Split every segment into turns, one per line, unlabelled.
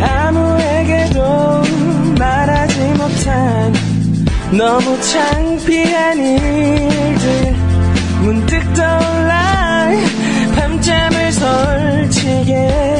아무에게도 말하지 못한 너무 창피한 일들. 문득 떠올라 밤잠을 설치게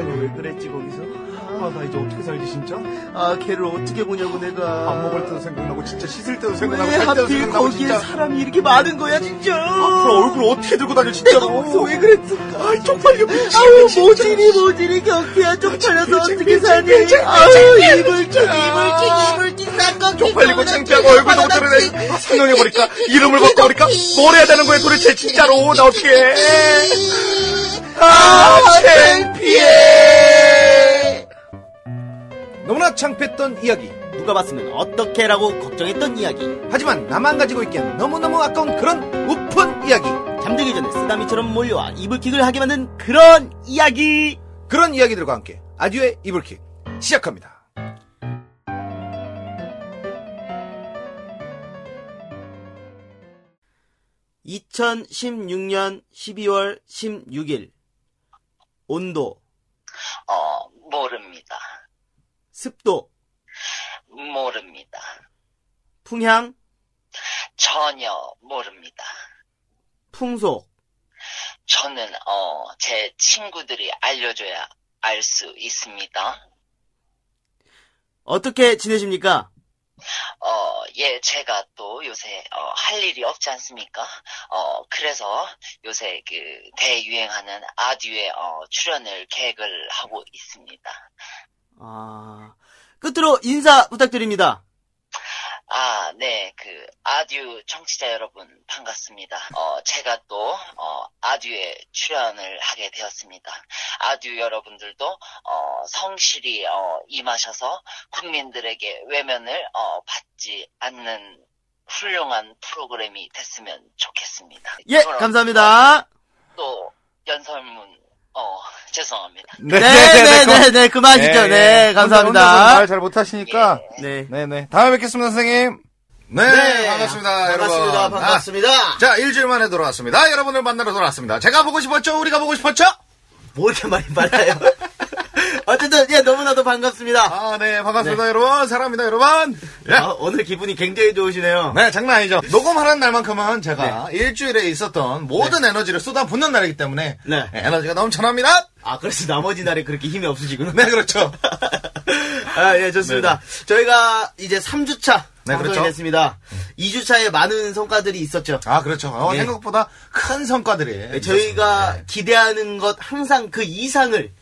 아 쪽팔리 왜 그랬지 거기서? 아 나 이제 어떻게 살지 진짜? 아 걔를 어떻게 보냐고 내가.
밥 먹을 때도 생각나고 진짜 씻을 때도
왜
생각나고 살 때도
하필
생각나고
거기에
진짜.
사람이 이렇게 많은 거야 진짜?
앞으로 얼굴 어떻게 들고 다녀 진짜로?
내가 거기서 왜 그랬을까?
아 쪽팔려.
아우 모질이 모질이 경태야. 쪽팔려서 어떻게 사니?
미친,
아우 이불킥 이불킥 이불킥 쌍꺼풀
쪽팔리고 창피하고 얼굴도 못 드러내 상명해버릴까? 이름을 바꿔버릴까? 뭘 해야 되는 거야 도대체 진짜로? 나 어떻게 해 아, 창피해. 너무나 창피했던 이야기.
누가 봤으면 어떻게라고 걱정했던 이야기
하지만 나만 가지고 있기엔 너무너무 아까운 그런 우픈 이야기.
잠들기 전에 쓰다미처럼 몰려와 이불킥을 하게 만든 그런 이야기
그런 이야기들과 함께 아듀의 이불킥 시작합니다.
(2016년 12월 16일) 온도
어, 모릅니다.
습도
모릅니다.
풍향
전혀 모릅니다.
풍속
저는, 어, 제 친구들이 알려줘야 알 수 있습니다.
어떻게 지내십니까
어, 예, 제가 또 요새, 어, 할 일이 없지 않습니까? 어, 그래서 요새 그 대유행하는 아듀에, 어, 출연을 계획을 하고 있습니다.
아 끝으로 인사 부탁드립니다
아, 네, 그, 아듀 청취자 여러분, 반갑습니다. 어, 제가 또, 어, 아듀에 출연을 하게 되었습니다. 아듀 여러분들도, 어, 성실히, 어, 임하셔서 국민들에게 외면을, 어, 받지 않는 훌륭한 프로그램이 됐으면 좋겠습니다.
예 감사합니다
또, 연설문, 어, 죄송합니다.
네네네 네 그만하시죠 네 감사합니다
말 잘 못하시니까.
네
네네. 다음에 뵙겠습니다, 선생님. 네, 반갑습니다, 여러분.
반갑습니다 반갑습니다
아, 자, 일주일 만에 돌아왔습니다. 여러분을 만나러 돌아왔습니다. 제가 보고 싶었죠? 우리가 보고 싶었죠?
뭐 이렇게 많이 빨라요 어쨌든 예 너무나도 반갑습니다
아, 네, 반갑습니다, 여러분. 사랑합니다, 여러분. 예.
아, 오늘 기분이 굉장히 좋으시네요
네, 장난 아니죠. 녹음하는 날만큼은 제가 일주일에 있었던 모든 에너지를 쏟아붓는 날이기 때문에
네.
예, 에너지가 넘쳐납니다.
아 그래서 나머지 날에 그렇게 힘이 없으시구나
네, 그렇죠.
아, 예, 좋습니다. 저희가 이제 3주차
네, 그렇죠.
됐습니다. 2주차에 많은 성과들이 있었죠.
아, 그렇죠. 어,
네.
생각보다 큰 성과들이.
네, 저희가
있었습니다.
기대하는 것 항상 그 이상을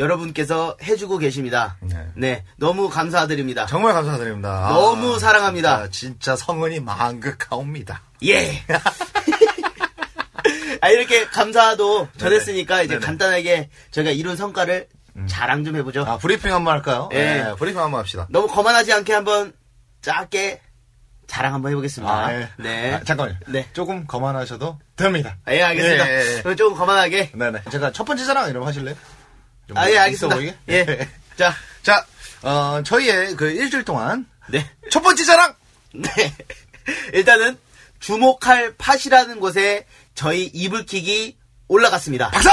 여러분께서 해주고 계십니다.
네.
네, 너무 감사드립니다.
정말 감사드립니다. 아,
너무 사랑합니다.
진짜, 진짜 성은이 망극하옵니다.
예. 아, 이렇게 감사도 전했으니까 이제
네네.
간단하게 저희가 이룬 성과를 자랑 좀 해보죠.
아, 브리핑 한번 할까요?
예.
네, 브리핑 한번 합시다.
너무 거만하지 않게 한번 짧게 자랑 한번 해보겠습니다.
아, 예.
네.
아, 잠깐만요.
네.
조금 거만하셔도 됩니다.
아, 예, 알겠습니다.
예, 예, 예.
조금 거만하게.
네네. 제가 첫 번째 자랑 이름 하실래요? 좀
아, 예, 알겠습니다.
보이게?
예. 자,
자, 어, 저희의 그 일주일 동안
네.
첫 번째 자랑!
네. 일단은 주목할 팟이라는 곳에 저희 이불킥이 올라갔습니다.
박수!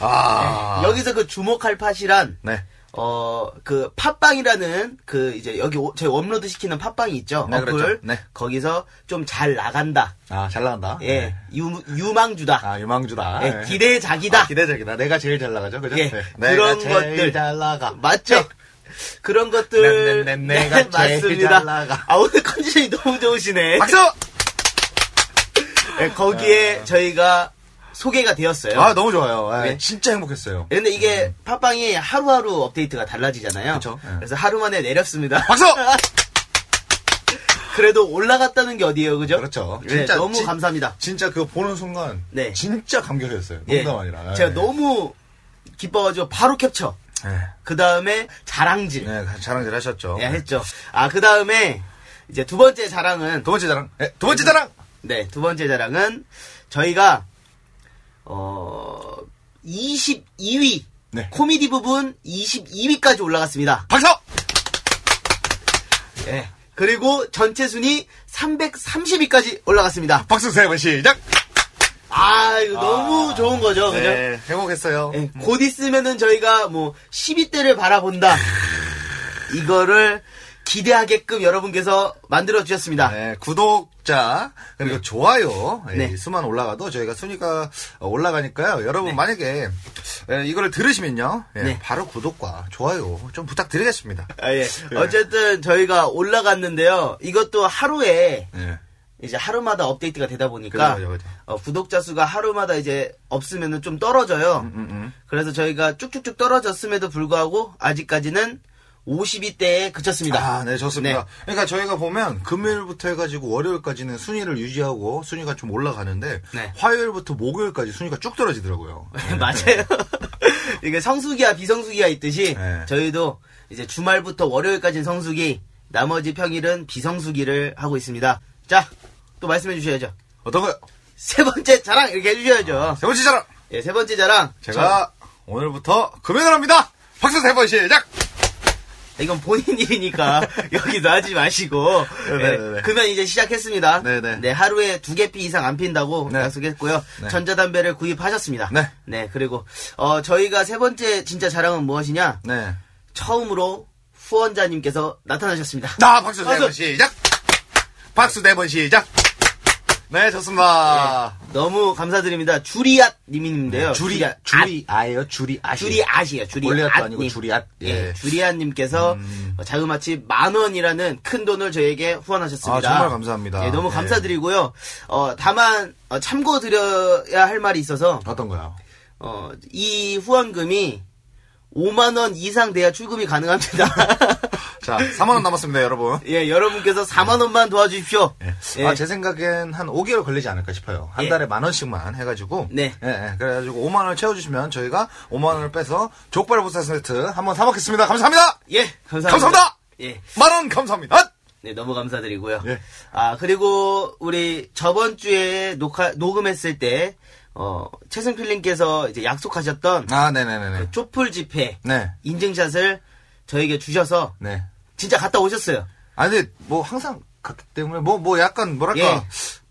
아.
여기서 그 주목할 팟이란
네.
어, 그, 팟빵이라는, 그, 이제, 여기, 오- 저희 업로드 시키는 팟빵이 있죠?
네,
어플.
그렇죠. 네.
거기서 좀 잘 나간다.
아, 잘 나간다.
예.
네.
유, 유망주다.
아, 유망주다.
예,
네.
기대작이다.
아, 기대작이다. 내가 제일 잘 나가죠, 그죠?
예,
네.
그런
내가
것들.
잘 나가.
맞죠?
네.
그런 것들.
네, 네, 네, 제일
맞습니다. 아, 오늘 컨디션이 너무 좋으시네.
박수!
예, 거기에 저희가 소개가 되었어요.
아, 너무 좋아요. 예,
네.
진짜 행복했어요.
근데 이게 팟빵이 하루하루 업데이트가 달라지잖아요.
그쵸, 예.
그래서 하루 만에 내렸습니다.
박수!
그래도 올라갔다는 게 어디예요, 그죠?
그렇죠.
네,
진짜
너무
진-
감사합니다.
진짜 그거 보는 순간
네.
진짜 감격이었어요.
예.
농담 아니라.
제가
예.
너무 기뻐가지고 바로 캡처.
예.
그 다음에 자랑질.
네, 자랑질 하셨죠.
예, 했죠. 아, 그 다음에 이제 두 번째 자랑은
두 번째 자랑. 예, 두 번째 자랑.
네, 두 번째 자랑은 저희가 어 22위
네.
코미디 부분 22위까지 올라갔습니다.
박수.
예. 그리고 전체 순위 330위까지 올라갔습니다.
박수 세번 시작.
아, 이거 너무 좋은 거죠. 그죠?
네, 행복했어요.
예, 곧 있으면은 저희가 뭐 10위대를 바라본다. 이거를 기대하게끔 여러분께서 만들어 주셨습니다.
네, 구독자 그리고 좋아요 예,
네.
수만 올라가도 저희가 순위가 어, 올라가니까요. 여러분 만약에 예, 이거를 들으시면요, 예,
네.
바로 구독과 좋아요 좀 부탁드리겠습니다.
아, 예. 어쨌든 저희가 올라갔는데요. 이것도 하루에
예.
이제 하루마다 업데이트가 되다 보니까
그죠, 그죠.
어, 구독자 수가 하루마다 이제 없으면은 좀 떨어져요.
음, 음.
그래서 저희가 쭉쭉쭉 떨어졌음에도 불구하고 아직까지는 50위대에 그쳤습니다.
아, 네, 좋습니다.
네.
그러니까 저희가 보면 금요일부터 해가지고 월요일까지는 순위를 유지하고 순위가 좀 올라가는데
네.
화요일부터 목요일까지 순위가 쭉 떨어지더라고요.
맞아요. 이게 성수기와 비성수기가 있듯이
네.
저희도 이제 주말부터 월요일까지는 성수기, 나머지 평일은 비성수기를 하고 있습니다. 자, 또 말씀해 주셔야죠.
어떤 거요?
세 번째 자랑 이렇게 해주셔야죠.
세 번째 자랑.
예, 세 번째 자랑.
제가 오늘부터 금연을 합니다. 박수 세 번 시작.
저- 이건 본인 일이니까 여기서 하지 마시고
네네네.
예, 금연 이제 시작했습니다.
네네.
네, 하루에 두 개 피 이상 안 핀다고
네.
약속했고요.
네.
전자담배를 구입하셨습니다.
네.
그리고 어, 저희가 세 번째 진짜 자랑은 무엇이냐?
네.
처음으로 후원자님께서 나타나셨습니다.
나 박수 세
박수.
번 시작. 박수 네 번 시작. 네, 좋습니다.
너무 감사드립니다. 주리앗 님인데요.
네, 주리,
주리앗.
주리, 아예요? 주리, 아시.
주리앗이에요. 주리앗.
아니고
님.
주리앗.
예.
예. 음.
주리앗 님께서 어, 자그마치 만 원이라는 큰 돈을 저에게 후원하셨습니다.
아, 정말 감사합니다.
예, 너무
예.
감사드리고요. 어, 다만 어, 참고 드려야 할 말이 있어서
어떤 거요?
어, 이 후원금이 5만 원 이상 돼야 출금이 가능합니다.
자, 4만원 남았습니다, 여러분.
예, 여러분께서 4만 원만 도와주십시오. 예.
아, 제 생각엔 한 5개월 걸리지 않을까 싶어요. 한
예.
달에 만 원씩만 해가지고.
네.
예, 예. 그래가지고 5만 원을 채워주시면 저희가 5만 원을 빼서 족발 부사 세트 한번 사먹겠습니다. 감사합니다!
예, 감사합니다.
감사합니다!
예.
만원 감사합니다!
네, 너무 감사드리고요.
예.
아, 그리고 우리 저번 주에 녹화, 녹음했을 때, 어, 최승필님께서 이제 약속하셨던
아, 네네네네.
그 쪽풀 집회
네.
인증샷을 저에게 주셔서
네.
진짜 갔다 오셨어요.
아, 근데 뭐 항상 갔기 때문에 뭐, 뭐 약간 뭐랄까.
예.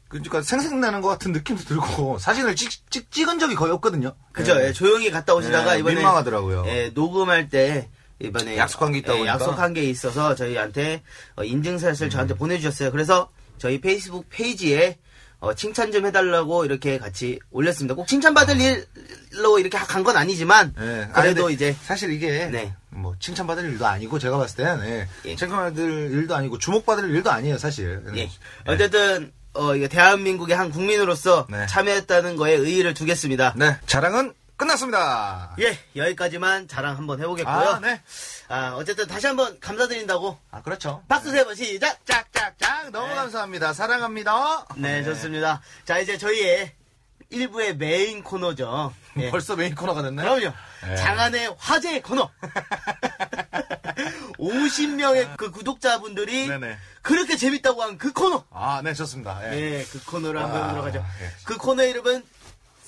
그러니까 생생나는 것 같은 느낌도 들고 사진을 찍, 찍, 찍은 적이 거의 없거든요.
그죠?
예.
예, 조용히 갔다 오시다가
예,
이번에
민망하더라고요.
예, 녹음할 때 이번에
약속한 게 있다
예. 약속한 게 있어서 저희한테 어, 인증샷을
음.
저한테 보내주셨어요. 그래서 저희 페이스북 페이지에 어, 칭찬 좀 해달라고 이렇게 같이 올렸습니다. 꼭 칭찬받을 일로 이렇게 간 건 아니지만
예. 아,
그래도
근데
이제
사실 이게
네.
뭐 칭찬받을 일도 아니고 제가 봤을 때는 예.
예.
칭찬받을 일도 아니고 주목받을 일도 아니에요 사실.
예. 어쨌든 어, 대한민국의 한 국민으로서
네.
참여했다는 거에 의의를 두겠습니다.
네 자랑은 끝났습니다.
예, 여기까지만 자랑 한번 해보겠고요.
아 네.
아, 어쨌든 다시 한번 감사드린다고
아 그렇죠.
박수 세번 시작!
짝짝짝 너무
네.
감사합니다. 사랑합니다.
네, 좋습니다. 자, 이제 저희의 일부의 메인 코너죠. 예.
벌써 메인 코너가 됐나요?
그럼요.
네.
장안의 화제 코너. 50명의 그 구독자분들이
네네.
그렇게 재밌다고 한 그 코너.
아 네 좋습니다. 예.
예, 그 코너를 한번
아,
들어가죠.
예.
그 코너 이름은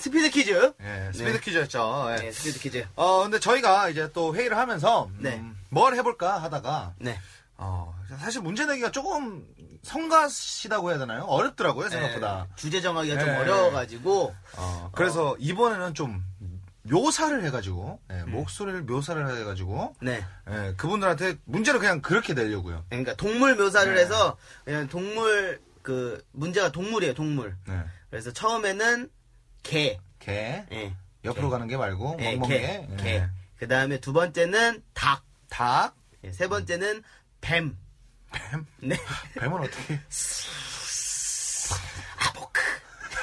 스피드 퀴즈.
예, 스피드
네.
퀴즈였죠. 예.
네, 스피드 퀴즈.
어 근데 저희가 이제 또 회의를 하면서 음,
네.
뭘 해볼까 하다가
네.
어 사실 문제 내기가 조금 성가시다고 해야 되나요? 어렵더라고요 생각보다.
예, 주제 정하기가 좀
예.
어려워가지고.
어, 그래서 이번에는 좀 묘사를 해가지고 예,
음.
목소리를 묘사를 해가지고
네.
예, 그분들한테 문제를 그냥 그렇게 내려고요.
그러니까 동물 묘사를
네.
해서 그냥 동물 그 문제가 동물이에요, 동물.
네.
그래서 처음에는 개.
개
예.
옆으로 가는 게 말고
예,
멍멍
개.
개. 예.
개. 그 다음에 두 번째는 닭.
닭.
예, 세 번째는 뱀.
뱀.
네.
뱀은 어떻게?
아보크.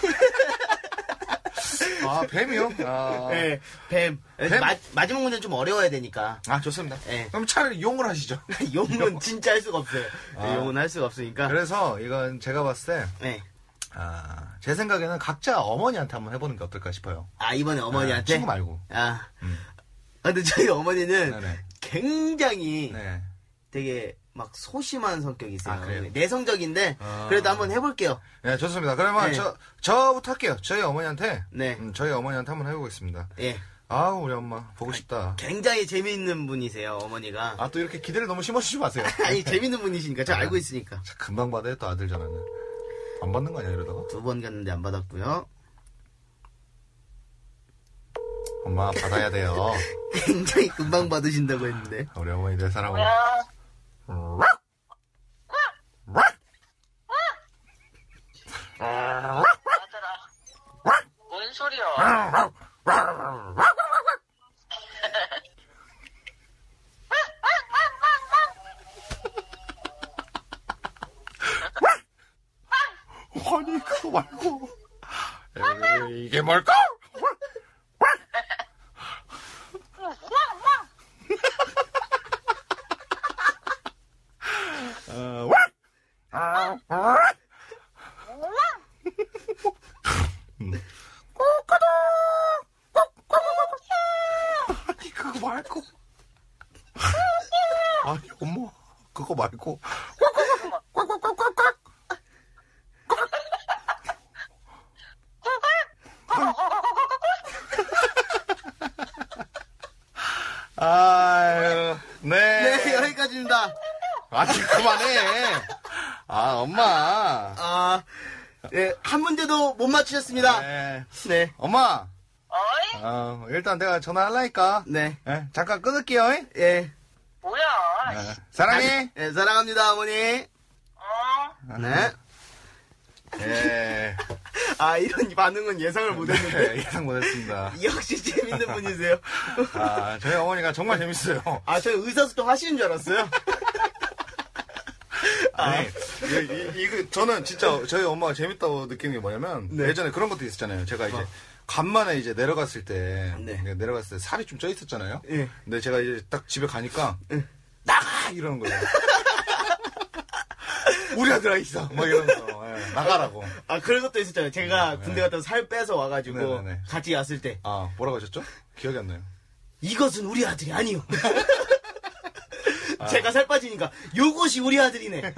아, 뱀이요? 아,
네, 뱀.
뱀?
마, 마지막 문제는 좀 어려워야 되니까.
아, 좋습니다.
네.
그럼 차라리 용을 하시죠.
용은 진짜 할 수가 없어요.
아.
네, 용은 할 수가 없으니까.
그래서 이건 제가 봤을 때,
네.
아, 제 생각에는 각자 어머니한테 한번 해보는 게 어떨까 싶어요.
아, 이번에 어머니한테?
친구 말고.
아.
음.
아, 근데 저희 어머니는
네네.
굉장히
네.
되게 막 소심한 성격이 있어요.
아, 그래요?
내성적인데,
아.
그래도 한번 해볼게요.
네, 좋습니다. 그러면
네.
저, 저부터 할게요. 저희 어머니한테.
네.
음, 저희 어머니한테 한번 해보겠습니다.
예.
아우, 우리 엄마. 보고 싶다.
굉장히 재미있는 분이세요, 어머니가.
아, 또 이렇게 기대를 너무 심어주지 마세요.
아니, 재밌는 분이시니까. 저 알고 있으니까.
자, 금방 받아요, 또 아들 전화는. 안 받는 거 아니야, 이러다가?
두 번 갔는데 안 받았고요.
엄마, 받아야 돼요.
굉장히 금방 받으신다고 했는데.
우리 어머니 내 사랑을.
뭐야? 아들아. 뭔 소리야?
아니, 그거 말고. 에이, 이게 뭘까? 어, 아, 아니, 그거 말고. 아니, 엄마, 그거 말고. 아유, 네.
네, 여기까지입니다.
아니, 그만해. 아, 엄마.
아, 네, 한 문제도 못 맞추셨습니다.
네.
네.
엄마.
어이?
어, 일단 내가 전화할라니까.
네.
예, 잠깐 끊을게요. 예.
예.
뭐야?
예, 사랑해.
네, 사랑합니다, 어머니.
어?
네.
예.
아, 이런 반응은 예상을 못 했는데.
네, 예상 못했습니다.
역시 재밌는 분이세요.
아, 저희 어머니가 정말 재밌어요.
아, 저 의사소통 하시는 줄 알았어요.
아니, 이, 이, 이거 저는 진짜 저희 엄마가 재밌다고 느끼는 게 뭐냐면
네.
예전에 그런 것도 있었잖아요. 제가 이제 간만에 이제 내려갔을 때
네.
내려갔을 때 살이 좀 쪄 있었잖아요.
예.
근데 제가 이제 딱 집에 가니까 나가 이러는 거예요. 우리 아들 있어. 막 이러면서 예, 나가라고.
아, 그런 것도 있었잖아요. 제가 군대 갔다 살 빼서 와가지고
네, 네, 네.
같이 왔을 때
아 뭐라고 하셨죠? 기억이 안 나요.
이것은 우리 아들이 아니요. 제가 살 빠지니까 요것이 우리 아들이네.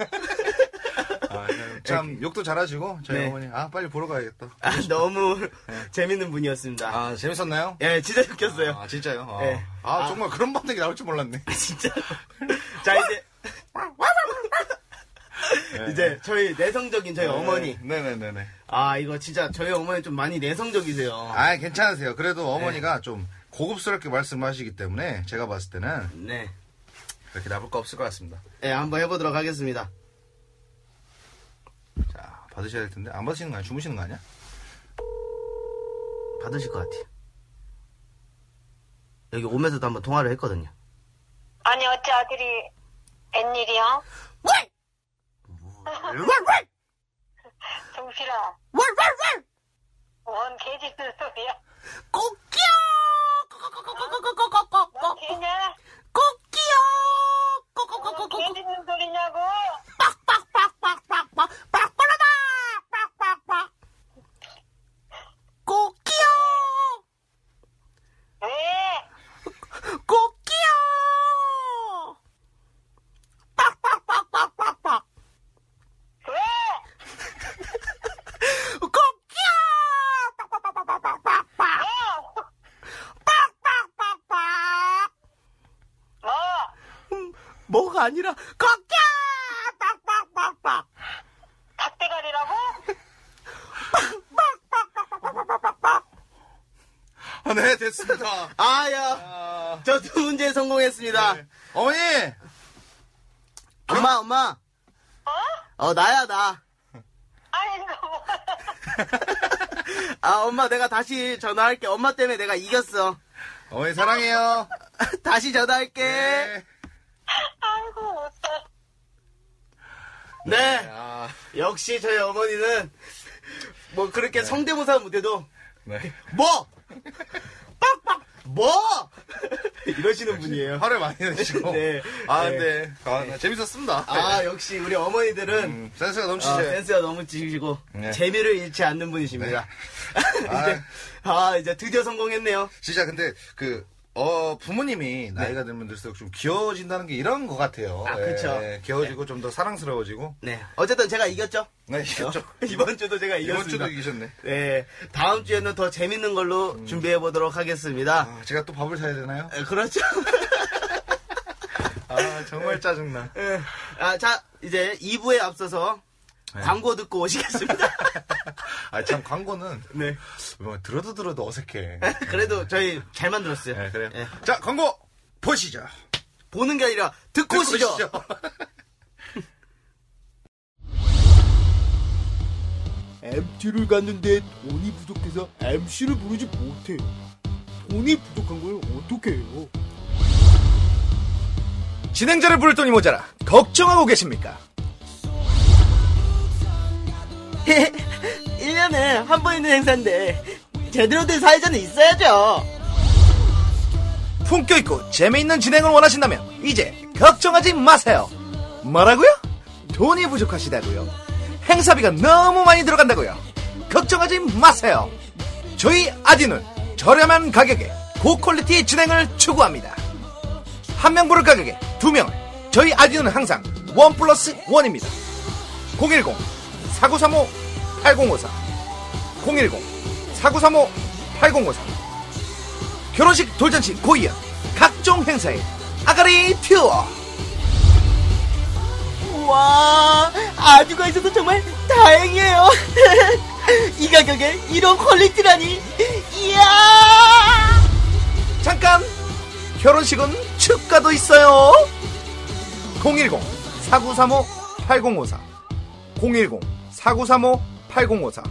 아, 참 욕도 잘하시고 저희
네.
어머니 아 빨리 보러 가야겠다.
아, 너무 재밌는 분이었습니다.
아 재밌었나요?
예, 진짜 웃겼어요.
아 진짜요? 아,
네.
아,
아.
정말 그런 반응이 나올 줄 몰랐네.
진짜. 자, 이제. 이제 저희 내성적인 저희 어머니.
네네네네.
아, 이거 진짜 저희 어머니 좀 많이 내성적이세요.
아 괜찮으세요. 그래도
네.
어머니가 좀 고급스럽게 말씀하시기 때문에 제가 봤을 때는
네.
그렇게 나쁠 거 없을 것 같습니다.
네, 한번 해보도록 하겠습니다.
자 받으셔야 될 텐데 안 받으시는 거 아니야? 주무시는 거 아니야?
받으실 것 같아요. 여기 오면서도 한번 통화를 했거든요.
아니 어째 아들이 웬일이야? 정실아 뭔 개짖는 소리야?
꼭기요!
뭔 개냐?
꼭기요!
뭔 개짖는 소리냐고?
꼭기요!
왜?
꼭기요!
왜?
꼭기요!
뭐?
뭐가 아니라 꼭기요!
닭대가리라고?
아, 네 됐습니다.
아야,
아,
저 두 문제 성공했습니다.
네. 어머니
엄마, 엄마.
어?
어, 나야, 나.
아니 너 뭐?
아, 엄마, 내가 다시 전화할게. 엄마 때문에 내가 이겼어.
어머니 사랑해요.
다시 전화할게.
네.
아이고 못해.
네.
아,
역시 저희 어머니는 뭐 그렇게 성대모사 못해도
네.
뭐? 빡빡 뭐? 이러시는 분이에요.
화를 많이 내시고.
네.
아,
네.
근데, 아, 재밌었습니다.
아 역시 우리 어머니들은
음, 센스가
어,
넘치죠.
센스가 너무 지시고
네.
재미를 잃지 않는 분이십니다.
아.
이제 아 이제 드디어 성공했네요.
진짜 근데, 그, 어, 부모님이 나이가 들면 들수록 좀 귀여워진다는 게 이런 것 같아요.
네. 아,
예,
그쵸.
예, 귀여워지고 좀 더 사랑스러워지고.
네. 어쨌든 제가 이겼죠.
네, 이겼죠.
이번 주도 제가
이번
이겼습니다.
주도 이기셨네.
네. 다음 주에는 더 재밌는 걸로 준비해 보도록 하겠습니다.
아, 제가 또 밥을 사야 되나요?
에, 그렇죠.
아, 정말 짜증나.
예. 아, 자, 이제 2부에 앞서서
네.
광고 듣고 오시겠습니다.
아, 참, 광고는.
네.
뭐, 들어도 들어도 어색해.
그래도 저희 잘 만들었어요.
네, 그래요.
예.
자, 광고 보시죠.
보는 게 아니라 듣고 오시죠. MT를 갔는데 돈이 부족해서 MC를 부르지 못해요. 돈이 부족한 걸 어떻게 해요?
진행자를 부를 돈이 모자라 걱정하고 계십니까?
1년에 한 번 있는 행사인데 제대로 된 사회자는 있어야죠.
품격 있고 재미있는 진행을 원하신다면 이제 걱정하지 마세요. 뭐라고요? 돈이 부족하시다고요? 행사비가 너무 많이 들어간다고요? 걱정하지 마세요. 저희 아디는 저렴한 가격에 고퀄리티 진행을 추구합니다. 한 명 부를 가격에 두 명. 저희 아디는 항상 원 플러스 원입니다. 010 4935 8054 010 4935 8054 결혼식 돌잔치 고이연 각종 행사에 아가리 튜어
와, 아주가 있어서 정말 다행이에요. 이 가격에 이런 퀄리티라니. 이야!
잠깐 결혼식은 축가도 있어요 010 4935 8054 010 4935 8054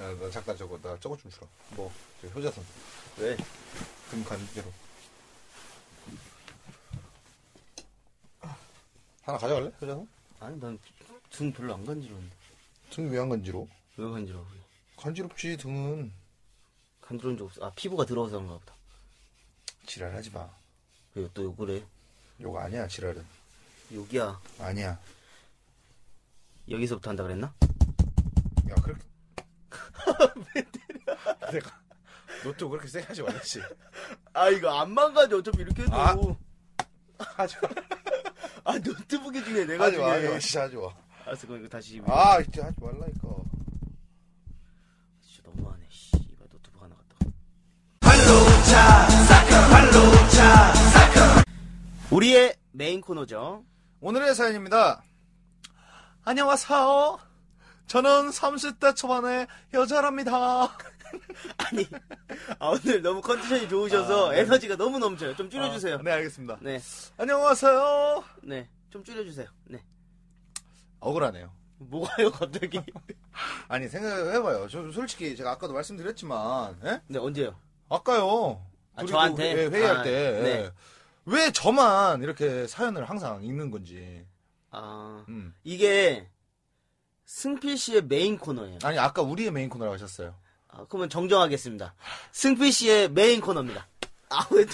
야, 나 잠깐 저거 나 저거 좀 주라 뭐 효자선
왜?
등 간지로 하나 가져갈래 효자선?
아니, 난 등 별로 안 간지러운데.
등왜안 간지러?
왜 간지러워?
간지럽지 등은
간지러운 적 없어. 아, 피부가 들어와서 그런가 보다.
지랄하지 마
왜또 욕을 해?
요거 아니야 지랄은
욕이야.
아니야
여기서부터 한다 그랬나?
야 그렇게 내가 너또 그렇게 세게 하지 말랬지
아, 이거 안 망가져. 어차피 이렇게 해도.
아. 하지 마
아, 노트북이 중에 내가
하지 마
중에.
하지 마 진짜 하지
알았어, 그럼 이거 다시.
마아 진짜 하지 말라니까
진짜 너무하네. 씨, 이거 노트북 하나 갖다. 우리의 메인 코너죠.
오늘의 사연입니다 안녕하세요 저는 30대 초반의 여자랍니다
아니, 아, 오늘 너무 컨디션이 좋으셔서 에너지가 너무 넘쳐요. 좀 줄여주세요.
네 알겠습니다
네,
안녕하세요
네. 좀 줄여주세요. 네.
억울하네요
뭐가요, 갑자기?
아니 생각해봐요 저 솔직히 제가 아까도 말씀드렸지만 예?
네, 언제요?
아까요
아, 저한테?
그 회- 회의할
아,
때
네.
예. 왜 저만 이렇게 사연을 항상 읽는 건지
아,
음.
이게 승필 씨의 메인 코너예요.
아니 아까 우리의 메인 코너라고 하셨어요
아, 그러면 정정하겠습니다. 승필 씨의 메인 코너입니다. 아, 왜 또.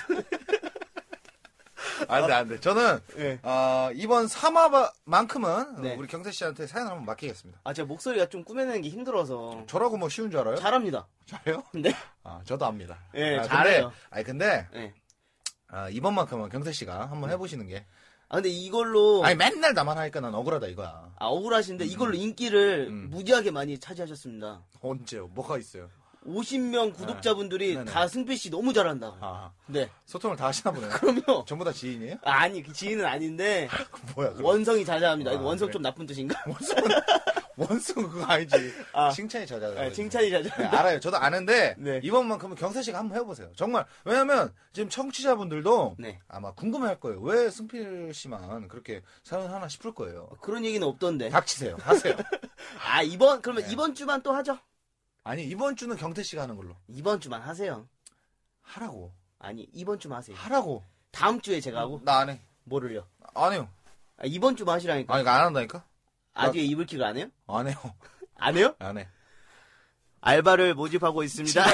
안 돼 안 돼 저는
네.
아, 이번 3화만큼은
네.
우리 경태 씨한테 사연 한번 맡기겠습니다
아, 제가 목소리가 좀 꾸며내는 게 힘들어서.
저라고 뭐 쉬운 줄 알아요?
잘합니다.
잘해요?
네.
아 저도 압니다
네,
아,
잘해요.
근데, 아니 근데
네.
아, 이번만큼은 경태 씨가 한번 해보시는 게
아, 근데 이걸로.
아니 맨날 나만 하니까 난 억울하다 이거야
아, 억울하신데 이걸로 인기를
음.
무지하게 많이 차지하셨습니다.
언제요? 뭐가 있어요?
50명 구독자분들이
네. 네네.
다 승필 씨 너무 잘한다고.
아
네.
소통을 다 하시나 보네요
그럼요.
전부 다 지인이에요?
아, 아니, 그 지인은 아닌데
뭐야 그럼
원성이 자자합니다. 이거
아,
원성
그래?
좀 나쁜 뜻인가?
원 숭 그거 아니지
아.
칭찬이 잦아요
아, 칭찬이
네,
자자.
알아요. 저도 아는데
네.
이번만큼은 경태 씨가 한번 해보세요. 정말 왜냐면 지금 청취자분들도
네.
아마 궁금해할 거예요. 왜 승필 씨만 그렇게 사연 하나 싶을 거예요.
그런 얘기는 없던데.
닥치세요. 하세요.
아, 이번 그러면
네.
이번 주만 또 하죠.
아니 이번 주는 경태 씨가 하는 걸로
이번 주만 하세요.
하라고
아니, 이번 주만 하세요.
하라고.
다음 주에 제가 하고
나 안 해.
뭐를요?
안 해요.
아, 이번 주만 하시라니까.
아니 이거 안 한다니까.
아듀에 이불킥을 안 해요?
안 해요.
안 해요?
안 해.
알바를 모집하고 있습니다.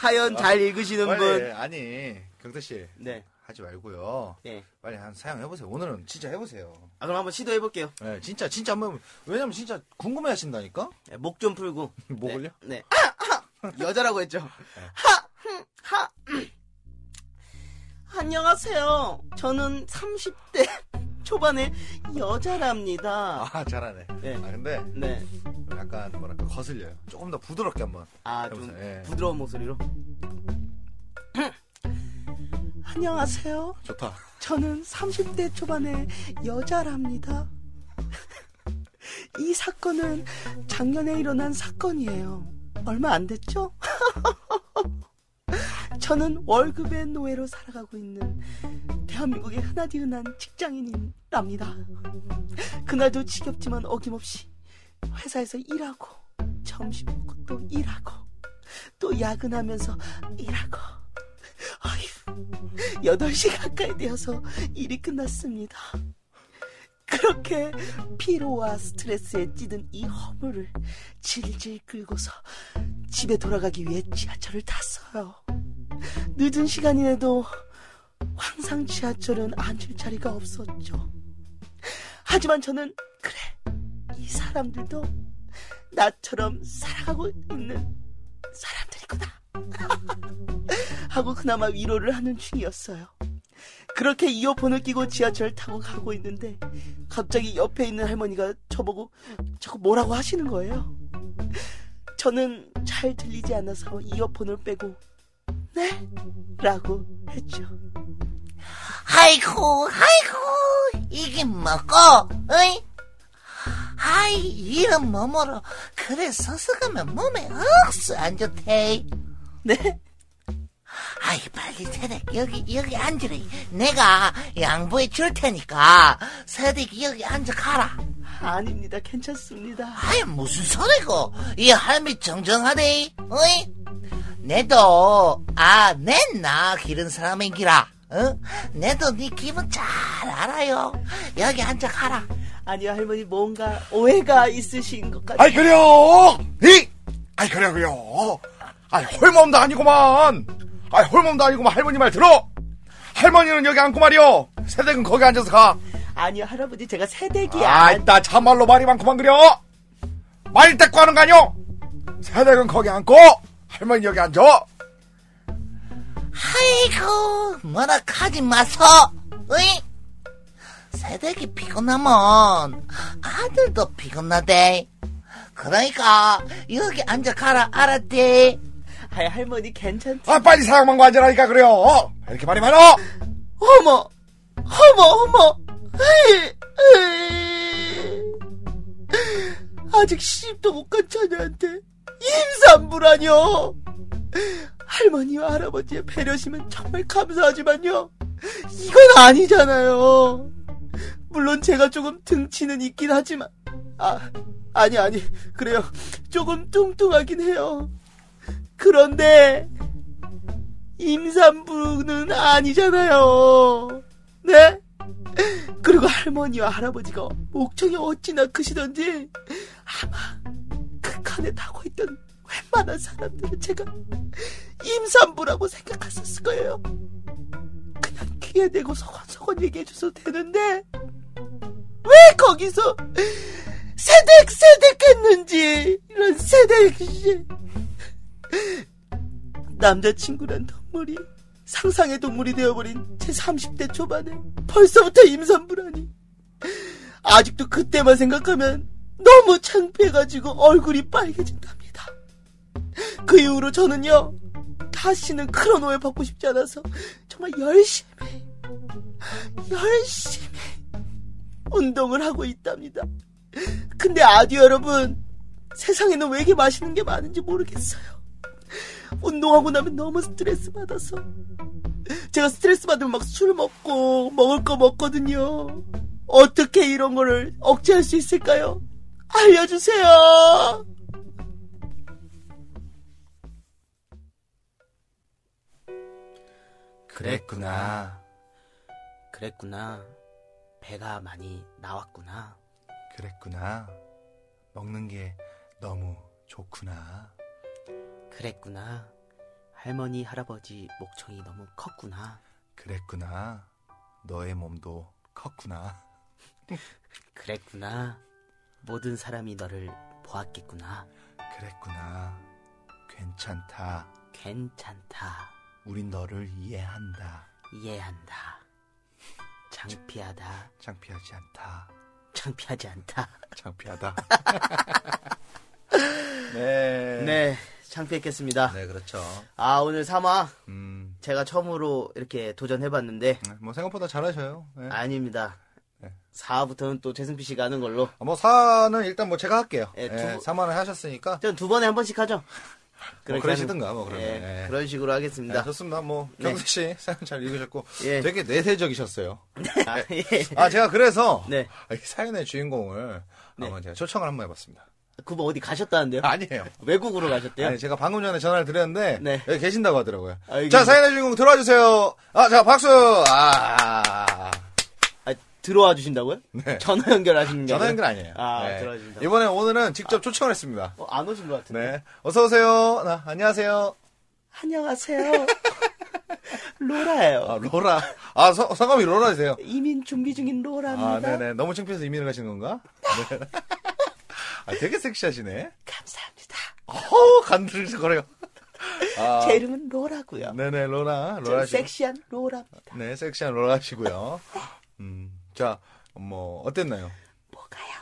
사연 잘 읽으시는
빨리,
분.
아니, 경태 씨.
네.
하지 말고요.
네.
빨리 한 사용 해보세요. 오늘은 진짜 해보세요.
아, 그럼 한번 시도해 볼게요.
네, 진짜, 진짜 한번, 왜냐면 진짜 궁금해 하신다니까?
목좀 풀고.
목을요?
네. 네. 여자라고 했죠. 하, 흠, 하. 음. 안녕하세요. 저는 30대 초반의 여자랍니다.
아, 잘하네.
네.
아, 근데
네.
약간 뭐랄까 거슬려요. 조금 더 부드럽게 한번.
아, 좀
해보세요. 예.
부드러운 목소리로. 안녕하세요.
좋다.
저는 30대 초반의 여자랍니다. 이 사건은 작년에 일어난 사건이에요. 얼마 안 됐죠? 저는 월급의 노예로 살아가고 있는 대한민국의 흔하디 흔한 직장인이랍니다. 그날도 지겹지만 어김없이 회사에서 일하고 점심 먹고 또 일하고 또 야근하면서 일하고 어휴 8시 가까이 되어서 일이 끝났습니다. 그렇게 피로와 스트레스에 찌든 이 허물을 질질 끌고서 집에 돌아가기 위해 지하철을 탔어요. 늦은 시간이라도 항상 지하철은 앉을 자리가 없었죠. 하지만 저는 그래 이 사람들도 나처럼 살아가고 있는 사람들이구나 하고 그나마 위로를 하는 중이었어요. 그렇게 이어폰을 끼고 지하철 타고 가고 있는데 갑자기 옆에 있는 할머니가 저보고 자꾸 뭐라고 하시는 거예요. 저는 잘 들리지 않아서 이어폰을 빼고 네? 라고 했죠.
아이고, 아이고, 이게 뭐고, 어이? 아이, 이런 몸으로, 그래, 서서 가면 몸에 억수 안 좋대.
네?
아이, 빨리 세댁, 여기, 여기 앉으래. 내가 양보해 줄 테니까, 세댁이 여기 앉아 가라.
아닙니다. 괜찮습니다.
아이, 무슨 소리고, 이 할미 정정하대, 어이? 내도, 아, 내 나 기른 사람인기라, 어? 내도 네 기분 잘 알아요. 여기 앉아 가라.
아니요, 할머니 뭔가 오해가 있으신 것 같아요.
아이, 그래요! 이! 아이, 그래, 그래요. 아이, 홀몸도 아니구만. 아이, 홀몸도 아니구만. 할머니 말 들어! 할머니는 여기 앉고 말이요. 새댁은 거기 앉아서 가.
아니요, 할아버지 제가 새댁이
아이,
안...
나 참말로 말이 많구만, 그려. 말 대꾸 하는 거 아니오? 새댁은 거기 앉고, 할머니 여기 앉아.
아이고, 뭐라 하지 마소. 어이? 새댁이 피곤하면 아들도 피곤하대. 그러니까 여기 앉아 가라 알았대.
아이, 할머니 괜찮...
아, 빨리 거 앉으라니까, 그래요. 이렇게 말이 많어.
어머! 어머, 어머! 에이, 에이. 아직 시집도 못간 처녀한테 임산부라뇨! 할머니와 할아버지의 배려심은 정말 감사하지만요. 이건 아니잖아요. 물론 제가 조금 등치는 있긴 하지만, 아, 아니, 아니, 그래요. 조금 뚱뚱하긴 해요. 그런데, 임산부는 아니잖아요. 네? 그리고 할머니와 할아버지가 목청이 어찌나 크시던지 아마 그 칸에 타고 있던 웬만한 사람들은 제가 임산부라고 생각했었을 거예요. 그냥 귀에 대고 서건서건 얘기해줘서 되는데 왜 거기서 세댁 세댁 했는지 이런 세댁 씨. 남자친구란 동물이 상상의 동물이 되어버린 제 30대 초반에 벌써부터 임산부라니. 아직도 그때만 생각하면 너무 창피해가지고 얼굴이 빨개진답니다 그 이후로 저는요 다시는 그런 오해 받고 싶지 않아서 정말 열심히 열심히 운동을 하고 있답니다 근데 아디 여러분 세상에는 왜 이렇게 맛있는 게 많은지 모르겠어요 운동하고 나면 너무 스트레스 받아서 제가 스트레스 받으면 막 술 먹고 먹을 거 먹거든요. 어떻게 이런 거를 억제할 수 있을까요? 알려주세요.
그랬구나.
그랬구나. 배가 많이 나왔구나.
그랬구나. 먹는 게 너무 좋구나.
그랬구나. 할머니, 할아버지 목청이 너무 컸구나.
그랬구나. 너의 몸도 컸구나.
그랬구나. 모든 사람이 너를 보았겠구나.
그랬구나. 괜찮다.
괜찮다.
우린 너를 이해한다.
이해한다. 창피하다.
창피하지 않다.
창피하지 않다.
창피하다. 네.
네, 창피했겠습니다.
네, 그렇죠.
아, 오늘 3화
음,
제가 처음으로 이렇게 도전해봤는데
뭐 생각보다 잘하셔요. 네.
아닙니다.
네.
4화부터는 또 재승피 씨가 하는 걸로.
아, 뭐 사는 일단 뭐 제가 할게요.
예,
예,
두-
3만원 하셨으니까
전 두 번에 한 번씩 하죠.
뭐 그러시든가 뭐 그러면.
예,
예.
그런 식으로 하겠습니다.
네, 좋습니다. 뭐
네.
경수 씨 사연 잘 읽으셨고
예.
되게 내세적이셨어요.
아, 예.
아 제가 그래서
네.
이 사연의 주인공을
네.
한번 제가 초청을 한번 해봤습니다.
그분 어디 가셨다는데요?
아니에요.
외국으로 가셨대요?
아니 제가 방금 전에 전화를 드렸는데
네.
여기 계신다고 하더라고요.
아,
자 사연의 주인공 들어와 주세요. 아 자 박수. 아
아, 들어와 주신다고요?
네.
전화 연결하시는 게
전화? 연결 아니에요.
아,
네.
들어와 주신다.
이번에 오늘은 직접 초청을 했습니다.
어, 안 오신 것 같은데.
네 어서 오세요. 나, 안녕하세요.
안녕하세요. 로라예요.
아 로라. 아 서- 성함이 로라세요.
이민 준비 중인 로라입니다.
아, 네네. 너무 창피해서 이민을 가시는 건가? 네. 아, 되게 섹시하시네.
감사합니다.
어우, 간들거려요. 아,
제 이름은 로라고요.
네네, 로라.
저
로라 씨.
섹시한 로라입니다.
네, 섹시한 로라시고요. 음, 자, 뭐, 어땠나요?
뭐가요?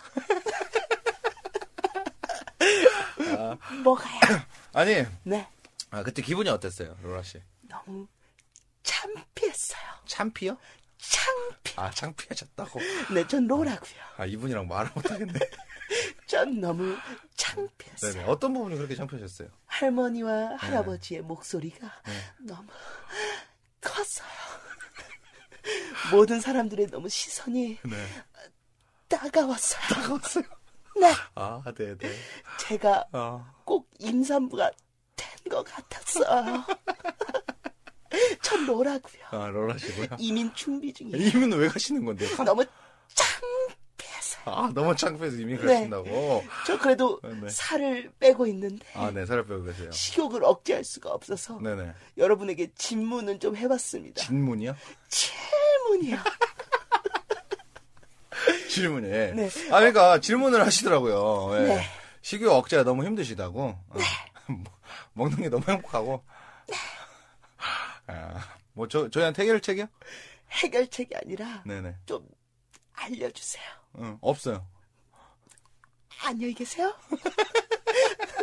뭐가요?
아니,
네,
아, 그때 기분이 어땠어요, 로라 씨?
너무 창피했어요.
참피요?
창피.
아, 창피하셨다고?
네, 전 로라고요.
아, 이분이랑 말을 못하겠네.
전 너무 창피했어요.
네네. 어떤 부분이 그렇게 창피하셨어요?
할머니와 할아버지의 목소리가
네.
너무 컸어요. 모든 사람들의 너무 시선이
네.
따가웠어요.
따가웠어요.
네,
아, 네 네.
제가
아,
꼭 임산부가 된 것 같았어요. 전 로라고요.
아 로라시고요.
이민 준비 중이에요.
이민은 왜 가시는 건데요?
너무 창피해서요.
아, 너무 창피해서 이민
네.
가신다고?
저 그래도
네.
살을 빼고 있는데
아, 네, 살을 빼고 계세요.
식욕을 억제할 수가 없어서
네네.
여러분에게 질문은 좀 해봤습니다.
질문이요?
질문이요.
질문이. 예.
네.
아, 그러니까 질문을 하시더라고요. 예.
네.
식욕 억제가 너무 힘드시다고. 어. 먹는 게 너무 행복하고. 아, 뭐, 저, 저희한테 해결책이요?
해결책이 아니라
네네.
좀 알려주세요.
응, 없어요.
안녕히 계세요.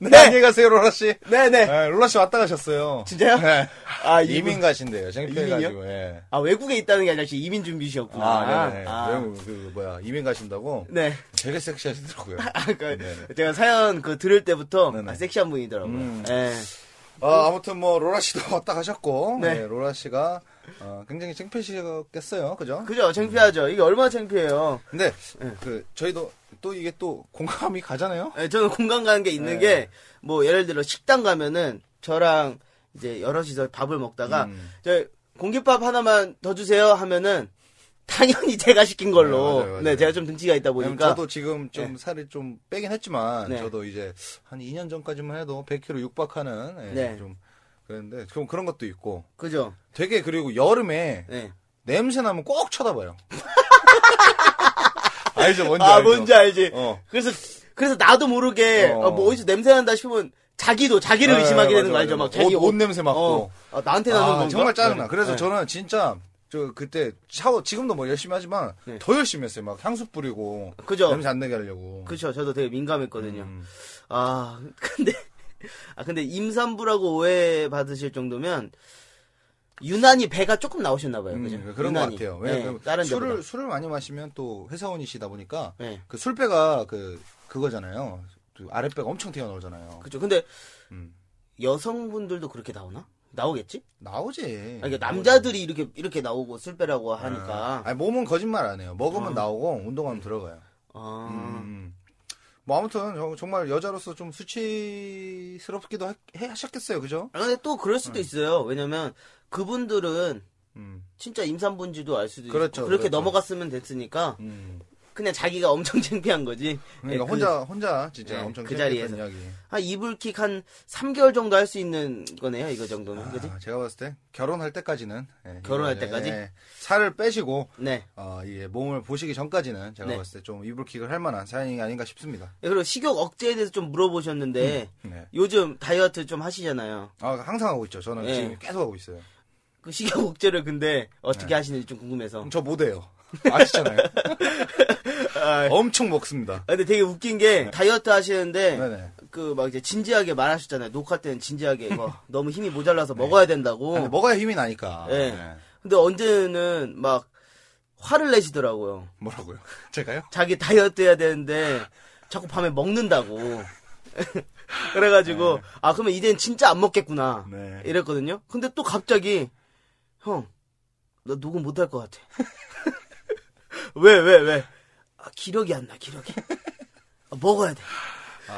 네, 안녕히 가세요, 로라 씨.
네 네.
네, 로라 씨 왔다 가셨어요.
진짜요?
네.
아
이민 가신대요. 창피해가지고,
이민이요?
예.
아 외국에 있다는 게 아니라 지금 이민 준비셨구나.
아, 네네.
아,
외국, 그, 뭐야, 이민 가신다고?
네.
되게 섹시하시더라고요.
아, 그,
네네.
제가 사연 그 들을 때부터
네네.
아, 섹시한 분이더라고요.
음.
예.
아, 아무튼 뭐 로라 씨도 왔다 가셨고,
네.
네, 로라 씨가 어, 굉장히 창피하셨겠어요, 그죠?
그죠? 창피하죠. 이게 얼마나 창피해요.
근데
네.
그 저희도 또 이게 또 공감이 가잖아요.
예, 저는 공감 가는 게 있는
네.
게, 뭐, 예를 들어 식당 가면은, 저랑 이제 여럿이서 밥을 먹다가,
음.
저 공깃밥 하나만 더 주세요 하면은, 당연히 제가 시킨 걸로.
네, 맞아요, 맞아요.
네, 제가 좀 등치가 있다 보니까.
저도 지금 좀
네.
살이 좀 빼긴 했지만
네.
저도 이제 한 2년 전까지만 해도 100kg 육박하는 예,
네.
좀 그랬는데 그럼 그런 것도 있고
그죠?
되게 그리고 여름에
네.
냄새 나면 꼭 쳐다봐요. 알죠, 뭔지
아,
알죠.
뭔지 알지.
어.
그래서, 그래서 나도 모르게,
어.
어, 뭐 어디서 냄새 난다 싶으면, 자기도, 자기를
네,
의심하게 되는 거 알죠? 막 자기
옷- 옷 냄새 맡고.
어, 아, 나한테 나는
아? 정말 짜증나.
네.
그래서
네.
저는 진짜 저 그때 샤워 지금도 뭐 열심히 하지만
네.
더 열심히 했어요. 막 향수 뿌리고
그죠?
냄새 안 나게 하려고.
그쵸, 저도 되게 민감했거든요.
음.
아, 근데, 아, 근데 임산부라고 오해 받으실 정도면, 유난히 배가 조금 나오셨나 봐요. 그죠?
음, 그런
유난히.
것 같아요.
네,
왜냐면
다른
술을
데보다.
술을 많이 마시면 또 회사원이시다 보니까
네.
그 술배가 그 그거잖아요. 그 아랫배가 엄청 튀어나오잖아요.
그죠. 근데,
음.
여성분들도 그렇게 나오나? 나오겠지?
나오지.
아니, 그러니까 남자들이 이렇게, 이렇게 나오고 술 빼라고 하니까.
아 니, 몸은 거짓말 안 해요. 먹으면
어.
나오고 운동하면 들어가요.
아,
음. 뭐 아무튼 저- 정말 여자로서 좀 수치스럽기도 하, 해 하셨겠어요, 그죠?
아, 근데 또 그럴 수도
네.
있어요. 왜냐면 그분들은
음.
진짜 임산부인지도 알 수도
그렇죠,
있고 그렇게
그렇죠.
넘어갔으면 됐으니까
음.
그냥 자기가 엄청 창피한 거지.
그러니까
예, 그-
혼자 혼자 진짜
네,
엄청
그 자리에서.
이야기.
한 이불킥 한 3개월 정도 할 수 있는 거네요. 이거 정도면. 그지?
아, 제가 봤을 때 결혼할 때까지는 예,
결혼할 때까지?
예, 살을 빼시고
네.
어, 이 몸을 보시기 전까지는 제가
네.
봤을 때 좀 이불킥을 할 만한 사연이 아닌가 싶습니다.
예, 그리고 식욕 억제에 대해서 좀 물어보셨는데
네.
요즘 다이어트 좀 하시잖아요.
아, 항상 하고 있죠. 저는
예.
지금 계속 하고 있어요.
그 식욕 억제를 근데 어떻게
네.
하시는지 좀 궁금해서.
저 못해요. 아시잖아요. 엄청 먹습니다.
아, 근데 되게 웃긴 게 다이어트 하시는데. 그 막 이제 진지하게 말하셨잖아요. 녹화 때는 진지하게 이거 너무 힘이 모자라서 먹어야 된다고.
아니, 먹어야 힘이 나니까.
예.
네.
근데 언제는 막 화를 내시더라고요.
뭐라고요? 제가요?
자기 다이어트 해야 되는데 자꾸 밤에 먹는다고. 그래가지고 아 그러면 이젠 진짜 안 먹겠구나
네.
이랬거든요. 근데 또 갑자기 형너 녹음 못할 것 같아. 왜 왜 왜? 아, 기력이 안 나 기력이. 아, 먹어야 돼.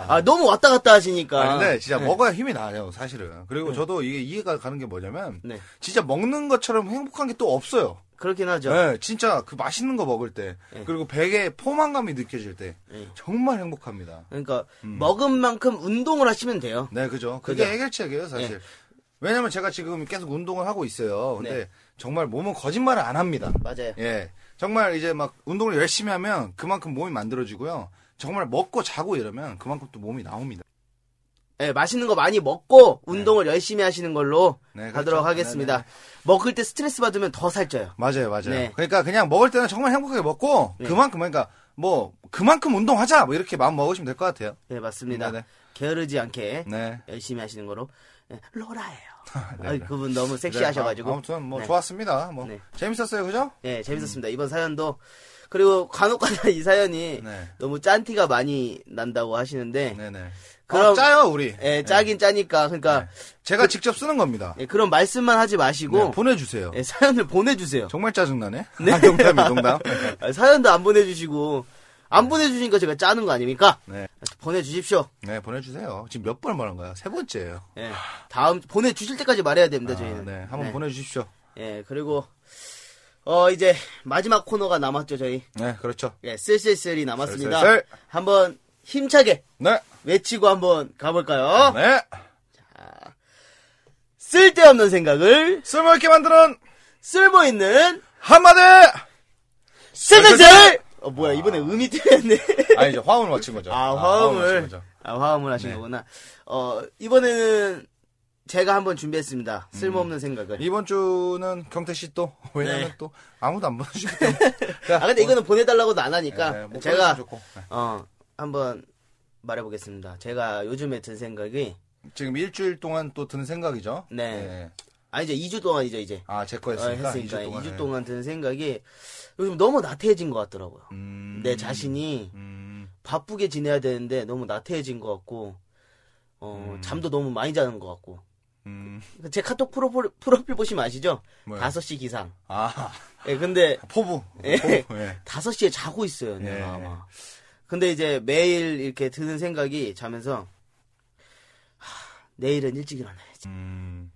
아 너무 왔다 갔다 하시니까.
아, 근데 진짜
네.
먹어야 힘이 나요, 사실은. 그리고 저도 이게 이해가 가는 게 뭐냐면,
네
진짜 먹는 것처럼 행복한 게 또 없어요.
그렇긴 하죠.
네, 진짜 그 맛있는 거 먹을 때,
네.
그리고 베개 포만감이 느껴질 때,
네.
정말 행복합니다.
그러니까 먹은 만큼 운동을 하시면 돼요.
네, 그죠. 그게
그죠?
해결책이에요, 사실. 왜냐면 제가 지금 계속 운동을 하고 있어요. 근데
네.
정말 몸은 거짓말을 안 합니다.
맞아요.
예. 정말 이제 막 운동을 열심히 하면 그만큼 몸이 만들어지고요. 정말 먹고 자고 이러면 그만큼 또 몸이 나옵니다.
네, 맛있는 거 많이 먹고 운동을 열심히 하시는 걸로
네, 그렇죠.
가도록 하겠습니다.
네,
먹을 때 스트레스 받으면 더 살쪄요.
맞아요, 맞아요.
네.
그러니까 그냥 먹을 때는 정말 행복하게 먹고
네.
그만큼 그러니까 뭐 그만큼 운동하자 뭐 이렇게 마음 먹으시면 될 것 같아요.
네, 맞습니다.
네, 네.
게으르지 않게
네.
열심히 하시는 거로. 네, 로라예요.
네,
아,
네.
그분 너무 섹시하셔가지고.
네, 아무튼 뭐
네.
좋았습니다. 뭐
네.
재밌었어요, 그죠?
네, 재밌었습니다. 이번 사연도. 그리고 간혹가다 이 사연이
네.
너무 짠티가 많이 난다고 하시는데.
네, 네.
그럼-
아, 짜요, 우리.
예, 짜긴 짜니까. 그러니까
네. 제가 직접 쓰는 겁니다.
예, 그런 말씀만 하지 마시고
네, 보내주세요.
예, 사연을 보내주세요.
정말 짜증 나네. 아, 농담이 농담.
아, 사연도 안 보내주시고 안 보내주시니까 제가 짜는 거 아닙니까?
네.
보내주십시오.
네, 보내주세요. 지금 몇 번 말한 거야? 세 번째예요.
예, 다음 보내주실 때까지 말해야 됩니다.
아,
저희는.
네, 한번 보내주십시오.
예, 그리고 어 이제 마지막 코너가 남았죠 저희.
네, 그렇죠.
예, 쓸쓸쓸이 남았습니다.
쓸쓸쓸.
한번 힘차게
네,
외치고 한번 가볼까요?
네.
쓸데없는 생각을
쓸모있게 만드는
쓸모 있는
한마디.
쓸쓸쓸. 어 뭐야 이번에 음이 틀렸네.
아니 이제 화음을 맞춘 거죠.
아,
맞춘
화음을.
거죠.
아, 화음을 하신
네.
거구나. 어, 이번에는 제가 한번 준비했습니다. 쓸모없는 생각을.
이번 주는 경태 씨 또 왜냐면
네.
또 아무도 안 보내주기 때문에.
아, 근데 이거는 보내달라고도 안 하니까.
네, 뭐
제가.
네.
어, 한번 말해보겠습니다. 제가 요즘에 든 생각이,
지금 일주일 동안 또 드는 생각이죠.
네. 아, 이제 2주 동안이죠, 이제.
아, 제
어,
거였으니까.
했으니까.
2주 동안.
2주
네.
동안 든 생각이, 요즘 너무 나태해진 것 같더라고요.
음,
내 자신이
음,
바쁘게 지내야 되는데 너무 나태해진 것 같고, 어,
음.
잠도 너무 많이 자는 것 같고.
음,
제 카톡 프로필, 프로필 보시면 아시죠?
뭐요?
5시 기상.
아,
예, 근데
포부.
예.
포부. 예.
5시에 자고 있어요, 내가
예.
아마. 근데 이제 매일 이렇게 드는 생각이 자면서 하, 내일은 일찍 일어나야지.
음,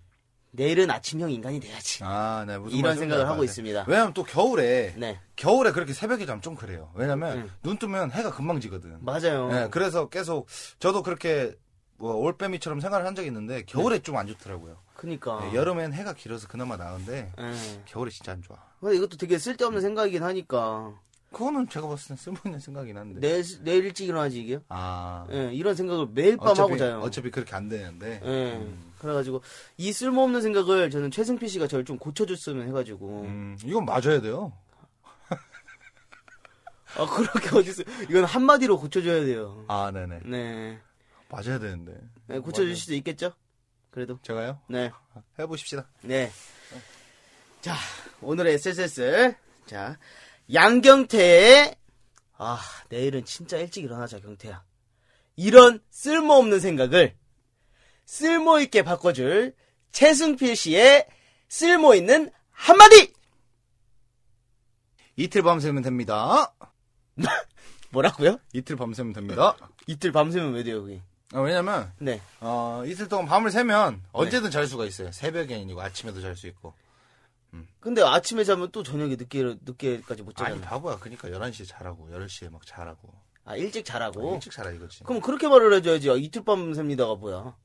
내일은 아침형 인간이 돼야지.
아, 네. 무슨
이런 생각을 하고. 있습니다.
왜냐면 또 겨울에
네,
겨울에 그렇게 새벽에 자면 좀 그래요. 왜냐면
음.
눈 뜨면 해가 금방 지거든.
맞아요.
네, 그래서 계속 저도 그렇게 뭐 올빼미처럼 생활을 한 적이 있는데 겨울에 좀안 좋더라고요.
그니까.
네, 여름엔 해가 길어서 그나마 나은데
예.
겨울에 진짜 안 좋아.
근데 이것도 되게 쓸데없는 생각이긴 하니까.
그거는 제가 봤을 때 쓸모있는 생각이긴 한데.
내일, 내일 일찍 일어나지, 이게요?
아.
예, 이런 생각을 매일 밤 하고
어차피,
자요.
어차피 그렇게 안 되는데.
예. 그래가지고, 이 쓸모없는 생각을 저는 최승필 씨가 저를 좀 고쳐줬으면 해가지고.
음, 이건 맞아야 돼요.
아, 그렇게 어딨어. 이건 한마디로 고쳐줘야 돼요.
아, 네네.
네.
맞아야 되는데.
네, 고쳐줄 수도 있겠죠? 그래도.
제가요?
네.
해보십시다.
네. 자, 오늘의 SSS. 자, 양경태의, 아, 내일은 진짜 일찍 일어나자, 경태야. 이런 쓸모없는 생각을 쓸모있게 바꿔줄 최승필 씨의 쓸모있는 한마디!
이틀 밤새면 됩니다.
뭐라고요?
이틀 밤새면 됩니다.
이틀 밤새면 왜 돼요, 그게?
아, 왜냐면,
네.
어, 이틀 동안 밤을 새면 언제든 잘 수가 있어요. 새벽에 아니고 아침에도 잘 수 있고.
근데 아침에 자면 또 저녁에 늦게, 늦게까지 못
아니
자잖아.
바보야. 그러니까 11시에 자라고 10시에 막 자라고.
아, 일찍 자라고?
일찍 자라 이거지.
그럼 그렇게 말을 해줘야지. 아, 이틀 밤 셉니다가 뭐야.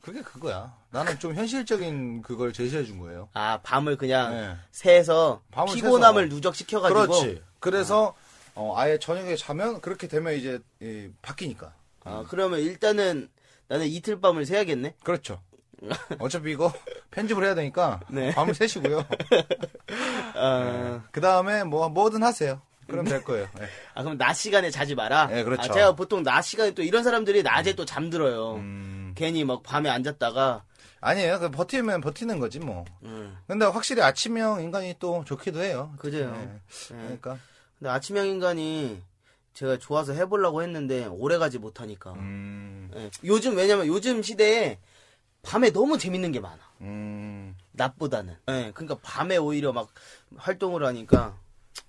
그게 그거야. 나는 좀 현실적인 그걸 제시해 준 거예요.
아, 밤을 그냥
네.
새서
밤을
피곤함을
새서.
누적시켜가지고.
그렇지. 그래서 어, 아예 저녁에 자면 그렇게 되면 이제 이, 바뀌니까.
아, 그러면 일단은 나는 이틀 밤을 새야겠네?
그렇죠. 어차피 이거 편집을 해야 되니까
네.
밤을 새시고요.
아,
그 다음에 뭐 뭐든 하세요. 그럼 될 거예요. 네.
아, 그럼 낮 시간에 자지 마라?
네, 그렇죠.
아, 제가 보통 낮 시간에 또 이런 사람들이 낮에 또 잠들어요.
음,
괜히 막 밤에 안 잤다가.
아니에요. 그 버티면 버티는 거지 뭐.
음.
근데 확실히 아침형 인간이 또 좋기도 해요.
그죠.
네. 그러니까
근데 아침형 인간이 제가 좋아서 해보려고 했는데 오래 가지 못하니까.
음,
예. 요즘 왜냐면 요즘 시대에 밤에 너무 재밌는 게 많아.
음,
낮보다는. 예, 그러니까 밤에 오히려 막 활동을 하니까.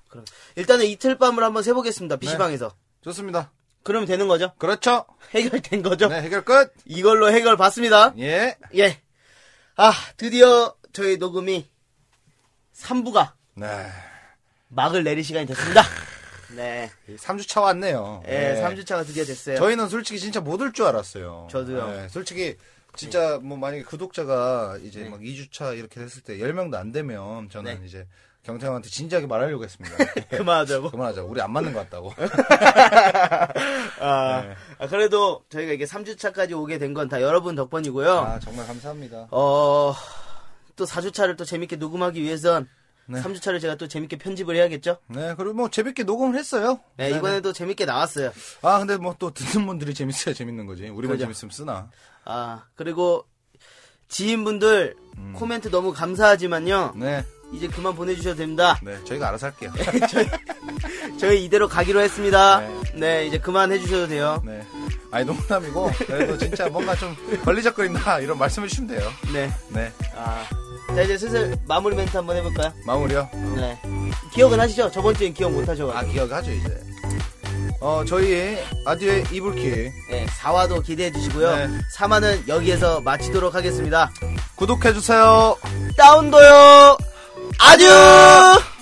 그럼 일단은 이틀 밤을 한번 세보겠습니다. PC방에서.
좋습니다.
그러면 되는 거죠?
그렇죠.
해결된 거죠?
네, 해결 끝.
이걸로 해결 봤습니다.
예.
예. 아, 드디어 저희 녹음이 3부가
네.
막을 내릴 시간이 됐습니다. 네.
3주차 왔네요.
예,
네.
3주차가 드디어 됐어요.
저희는 솔직히 진짜 못 올 줄 알았어요.
저도요.
네, 솔직히 진짜 뭐 만약에 구독자가 이제
네.
막 2주차 이렇게 됐을 때 10명도 안 되면 저는
네.
이제 경태형한테 진지하게 말하려고 했습니다.
그만하자고.
그만하자. 우리 안 맞는 것 같다고.
아,
네.
아, 그래도 저희가 이게 3주차까지 오게 된 건 다 여러분 덕분이고요.
아, 정말 감사합니다.
어, 또 4주차를 또 재밌게 녹음하기 위해선
네.
3주차를 제가 또 재밌게 편집을 해야겠죠?
네, 그리고 뭐 재밌게 녹음을 했어요.
네,
네네.
이번에도 재밌게 나왔어요.
아, 근데 뭐 또 듣는 분들이 재밌어야 재밌는 거지. 우리만
그죠.
재밌으면 쓰나.
아, 그리고 지인분들 코멘트 너무 감사하지만요.
네,
이제 그만 보내주셔도 됩니다.
네, 저희가 알아서 할게요.
저희 이대로 가기로 했습니다.
네.
네, 이제 그만 해주셔도 돼요.
네. 아니, 농담이고, 그래도 진짜 뭔가 좀 걸리적거린다, 이런 말씀을 주시면 돼요.
네.
네,
아, 자, 이제 슬슬 마무리 멘트 한번 해볼까요?
마무리요.
네. 기억은 하시죠? 저번 주엔 기억 못 하셔가지고.
아, 기억하죠, 이제. 어, 저희, 아디오의 이불키.
네, 4화도 기대해 주시고요.
네.
3화는 여기에서 마치도록 하겠습니다.
구독해주세요.
다운도요! 아듀!